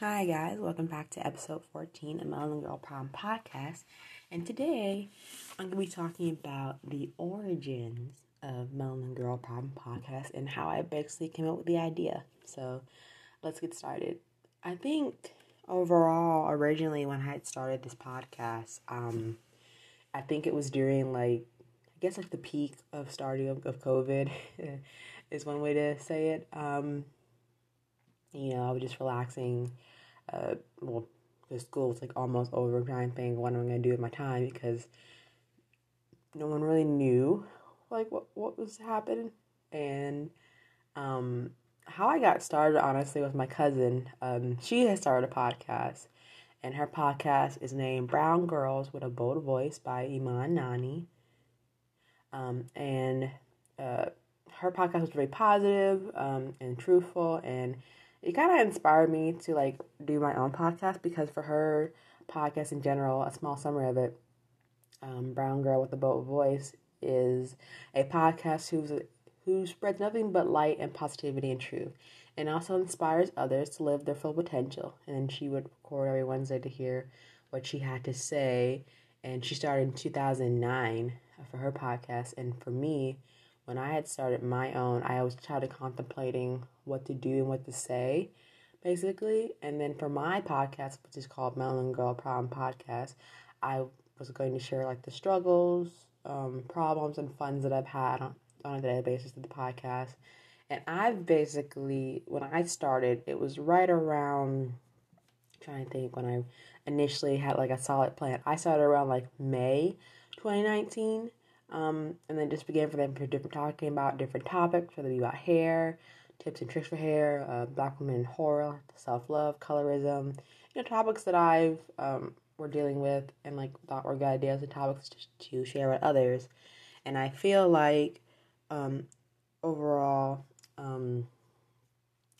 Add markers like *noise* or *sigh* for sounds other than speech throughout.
Hi, guys. Welcome back to episode 14 of Melanin Girl Prom Podcast. And today I'm going to be talking about the origins of Melanin Girl Prom Podcast and how I basically came up with the idea. So let's get started. I think overall, originally, when I had started this podcast, um, I think it was during like, I guess like the peak of starting of, of COVID *laughs* is one way to say it. Um, you know, I was just relaxing uh, well, the school was like almost over. Trying to think what am I'm gonna do with my time because no one really knew like what what was happening and um how I got started honestly with my cousin. Um, she has started a podcast, and her podcast is named Brown Girls with a Bold Voice by Iman Nani. Um, and uh, her podcast was very positive um, and truthful, and it kind of inspired me to like do my own podcast because for her podcast in general, a small summary of it, um, Brown Girl with a Bold Voice is a podcast who's who spreads nothing but light and positivity and truth, and also inspires others to live their full potential. And she would record every Wednesday to hear what she had to say. And she started in 2009 for her podcast. And for me, when I had started my own, I was kind of contemplating what to do and what to say, basically. And then for my podcast, which is called Melanin Girl Problem Podcast, I was going to share like the struggles, um, problems, and funds that I've had on, on a daily basis of the podcast. And I've basically, when I started, it was right around, trying to think, when I initially had like a solid plan. I started around like May 2019 um, and then just began for them for different talking about different topics, whether it be about hair, tips and tricks for hair, uh, black women in horror, self love, colorism, you know, topics that I've um, we're dealing with and like thought were good ideas and topics to, to share with others. And I feel like um, overall, um,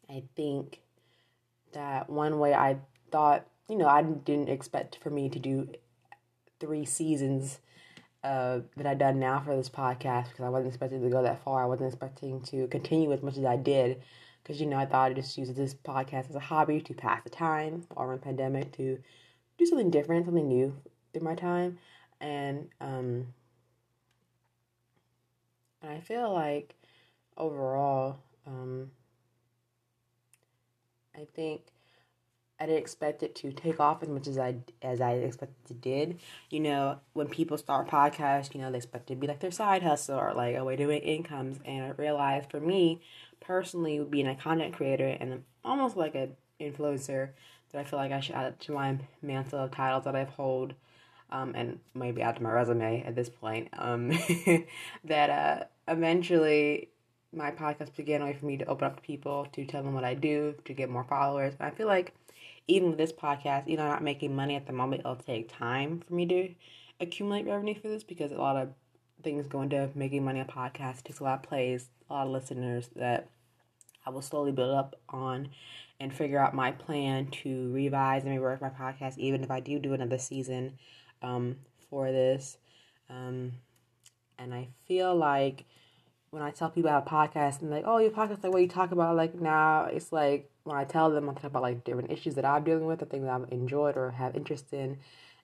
I think that one way I thought, you know, I didn't expect for me to do three seasons uh, that I've done now for this podcast because I wasn't expecting to go that far. I wasn't expecting to continue as much as I did because, you know, I thought I'd just use this podcast as a hobby to pass the time or in pandemic to do something different, something new through my time. And, um, and I feel like overall, um, I think I didn't expect it to take off as much as I as I expected it did. You know, when people start podcasts, you know, they expect it to be like their side hustle or like a way to make incomes. And I realized for me personally, being a content creator and almost like an influencer, that I feel like I should add to my mantle of titles that I've hold, um, and maybe add to my resume at this point. Um, *laughs* that uh, eventually my podcast began a way for me to open up to people, to tell them what I do, to get more followers. And I feel like even with this podcast, you know, not making money at the moment, it'll take time for me to accumulate revenue for this because a lot of things go into making money on podcast takes a lot of plays, a lot of listeners that I will slowly build up on and figure out my plan to revise and rework my podcast, even if I do do another season um, for this. Um, and I feel like when I tell people about a podcast and like, oh, your podcast, like what you talk about, like now it's like when I tell them, I'm talking about like different issues that I'm dealing with, or things I've enjoyed or have interest in.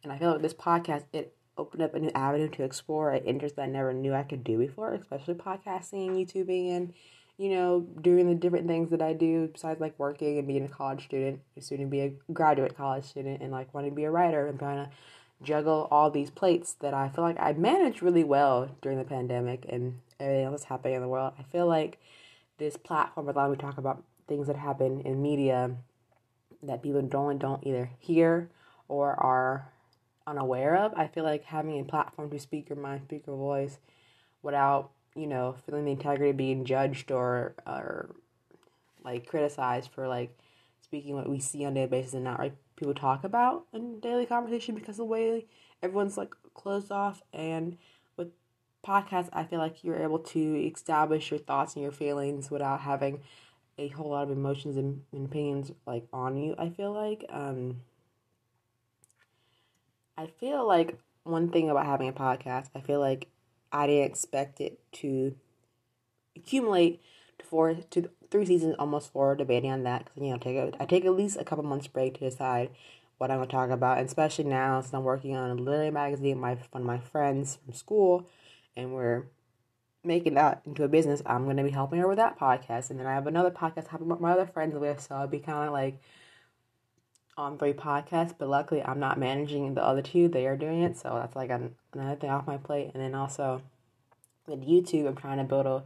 And I feel like this podcast, it opened up a new avenue to explore an interest that I never knew I could do before, especially podcasting, and YouTubing, and you know, doing the different things that I do besides like working and being a college student, soon to be a graduate college student, and like wanting to be a writer and trying to juggle all these plates that I feel like I managed really well during the pandemic and everything else happening in the world. I feel like this platform allowed me to talk about things that happen in media that people don't don't either hear or are unaware of. I feel like having a platform to speak your mind, speak your voice, without you know feeling the integrity of being judged or or like criticized for like speaking what we see on a daily basis and not like people talk about in daily conversation because the way everyone's like closed off and with podcasts I feel like you're able to establish your thoughts and your feelings without having a whole lot of emotions and, and opinions like on you. I feel like um, I feel like one thing about having a podcast, I feel like I didn't expect it to accumulate for to three seasons, almost four, debating on that because you know take a, I take at least a couple months break to decide what I'm gonna talk about, and especially now since I'm working on a literary magazine, my one of my friends from school, and we're making that into a business. I'm gonna be helping her with that podcast, and then I have another podcast helping with my other friends with, so I'll be kind of like on three podcasts, but luckily I'm not managing the other two. They are doing it, so that's like an, another thing off my plate. And then also with YouTube, I'm trying to build a,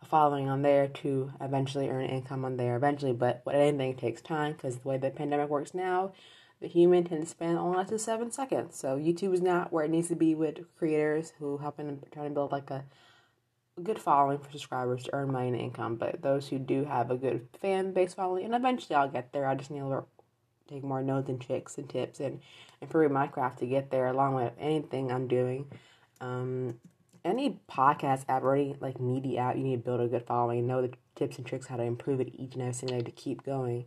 a following on there to eventually earn income on there eventually. But with anything takes time because the way the pandemic works now, the human can spend only up to seven seconds. So YouTube is not where it needs to be with creators who helping trying to build like a good following for subscribers to earn money and income. But those who do have a good fan base following, and eventually I'll get there. I just need to take more notes and tricks and tips and improve my craft to get there along with anything I'm doing. Um, any podcast app or any like media app, you need to build a good following know the tips and tricks how to improve it each and every single day to keep going.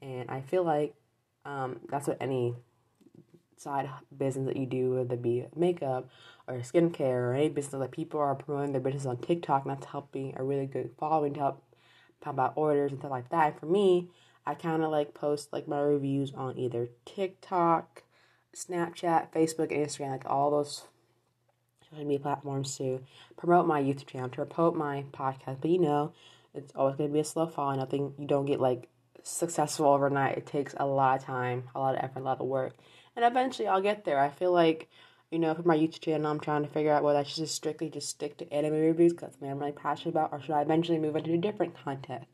And I feel like um, that's what any side business that you do, whether it be makeup or skincare or any business that people are promoting their business on TikTok, and that's helping a really good following to help talk about orders and stuff like that. And for me, I kind of like post like my reviews on either TikTok, Snapchat, Facebook, and Instagram, like all those social media platforms to promote my YouTube channel, to promote my podcast. But you know, it's always going to be a slow fall. Nothing you don't get like successful overnight. It takes a lot of time, a lot of effort, a lot of work, and eventually I'll get there. I feel like. You know, for my YouTube channel, I'm trying to figure out whether I should just strictly just stick to anime reviews because that's something I'm really passionate about, or should I eventually move into a different content?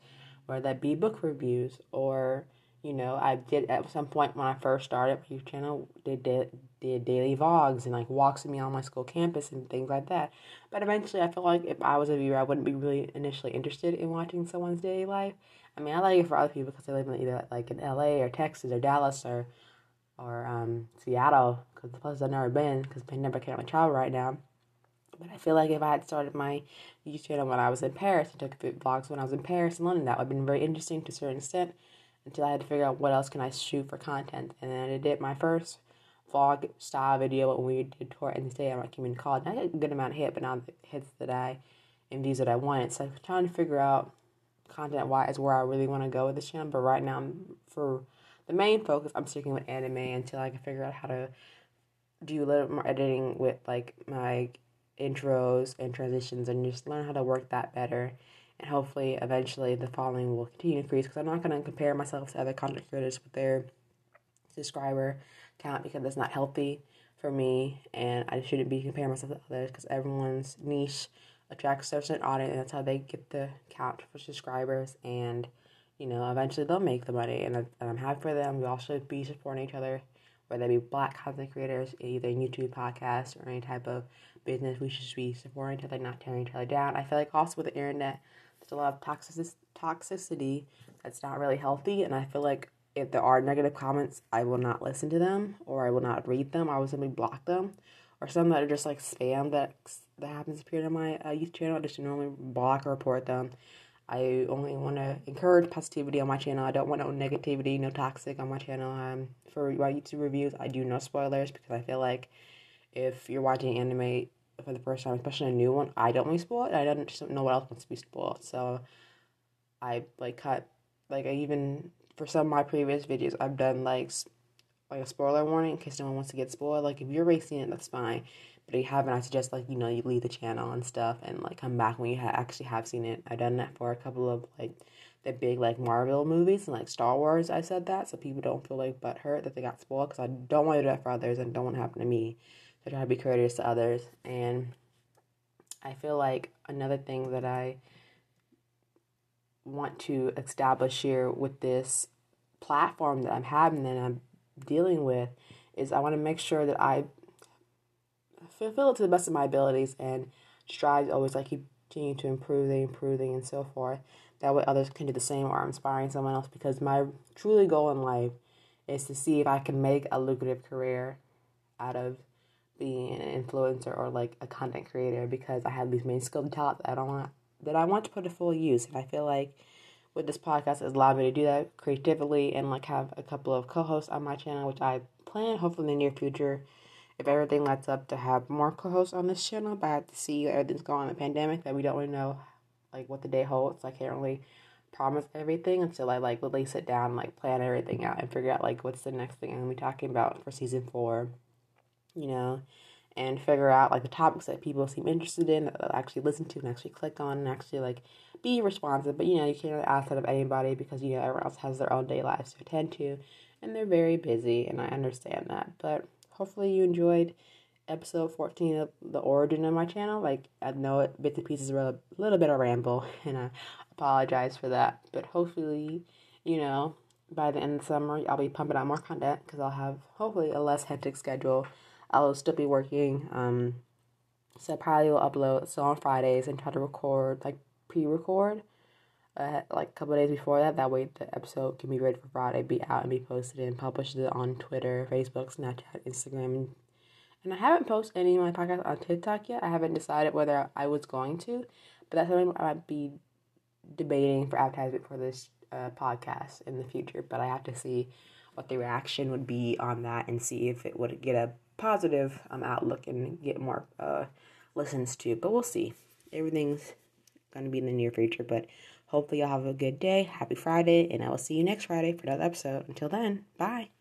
whether that be book reviews or you know I did at some point when I first started my YouTube channel did, did daily vlogs and like walks with me on my school campus and things like that. But eventually, I feel like if I was a viewer, I wouldn't be really initially interested in watching someone's daily life. I mean, I like it for other people because they live in either like in L.A. or Texas or Dallas or or um, Seattle because the places I've never been because pandemic can't really travel right now. But I feel like if I had started my YouTube channel when I was in Paris and took vlogs when I was in Paris and London, that would have been very interesting to a certain extent until I had to figure out what else can I shoot for content. And then I did my first vlog style video when we did tour in the I'm like even called. I got a good amount of hit, but not the hits that I and views that I wanted. So I'm trying to figure out content wise where I really want to go with this channel. But right now, I'm for the main focus, I'm sticking with anime until I can figure out how to do a little more editing with like my intros and transitions and just learn how to work that better. And hopefully, eventually, the following will continue to increase because I'm not going to compare myself to other content creators with their subscriber count because that's not healthy for me. And I shouldn't be comparing myself to others because everyone's niche attracts a certain audience and that's how they get the count for subscribers. And, you know, eventually they'll make the money. And I'm happy for them. We all should be supporting each other whether they be black content creators, either YouTube podcasts or any type of business, we should be supporting each other, not tearing each other down. I feel like also with the internet, there's a lot of toxic toxicity that's not really healthy, and I feel like if there are negative comments, I will not listen to them or I will not read them. I will simply block them, or some that are just like spam that that happens to appear on my uh, YouTube channel. I just normally block or report them. I only want to encourage positivity on my channel. I don't want no negativity, no toxic on my channel. Um, for my YouTube reviews, I do no spoilers because I feel like if you're watching anime for the first time, especially a new one, I don't want to spoil it. I don't just don't know what else wants to be spoiled. So I like cut like I even for some of my previous videos I've done like like a spoiler warning in case no one wants to get spoiled. Like if you're racing it, that's fine. But if you haven't, I suggest like you know you leave the channel and stuff and like come back when you ha- actually have seen it. I've done that for a couple of like the big like Marvel movies and like Star Wars. I said that so people don't feel like butt hurt that they got spoiled because I don't want to do that for others and don't want to happen to me. I try to be courteous to others. And I feel like another thing that I want to establish here with this platform that I'm having and I'm dealing with is I want to make sure that I fulfill it to the best of my abilities and strive always like continue to improve, improving, and so forth. That way others can do the same or inspiring someone else because my truly goal in life is to see if I can make a lucrative career out of being an influencer or like a content creator because I have these main skills and talents that I don't want that I want to put to full use. And I feel like with this podcast has allowed me to do that creatively and like have a couple of co-hosts on my channel, which I plan hopefully in the near future. If everything lights up to have more co-hosts on this channel, but I have to see everything's going on in the pandemic that we don't really know like what the day holds. I can't really promise everything until I like really sit down, like plan everything out and figure out like what's the next thing I'm gonna be talking about for season four. You know, and figure out like the topics that people seem interested in that they'll actually listen to and actually click on and actually like be responsive. But you know, you can't really ask that of anybody because you know everyone else has their own day lives to attend to and they're very busy and I understand that. But hopefully you enjoyed episode 14 of the origin of my channel. Like I know it bits and pieces were a little bit of ramble *laughs* and I apologize for that. But hopefully, you know, by the end of the summer I'll be pumping out more content because I'll have hopefully a less hectic schedule I'll still be working. Um, so probably will upload so on Fridays and try to record like pre-record, uh, like a couple days before that. That way the episode can be ready for Friday, be out and be posted and published on Twitter, Facebook, Snapchat, Instagram, and I haven't posted any of my podcasts on TikTok yet. I haven't decided whether I was going to, but that's something I might be debating for advertisement for this uh, podcast in the future. But I have to see what the reaction would be on that and see if it would get a positive um, outlook and get more uh, listens to. But we'll see. Everything's going to be in the near future. But hopefully, you'll have a good day. Happy Friday. And I will see you next Friday for another episode. Until then, bye.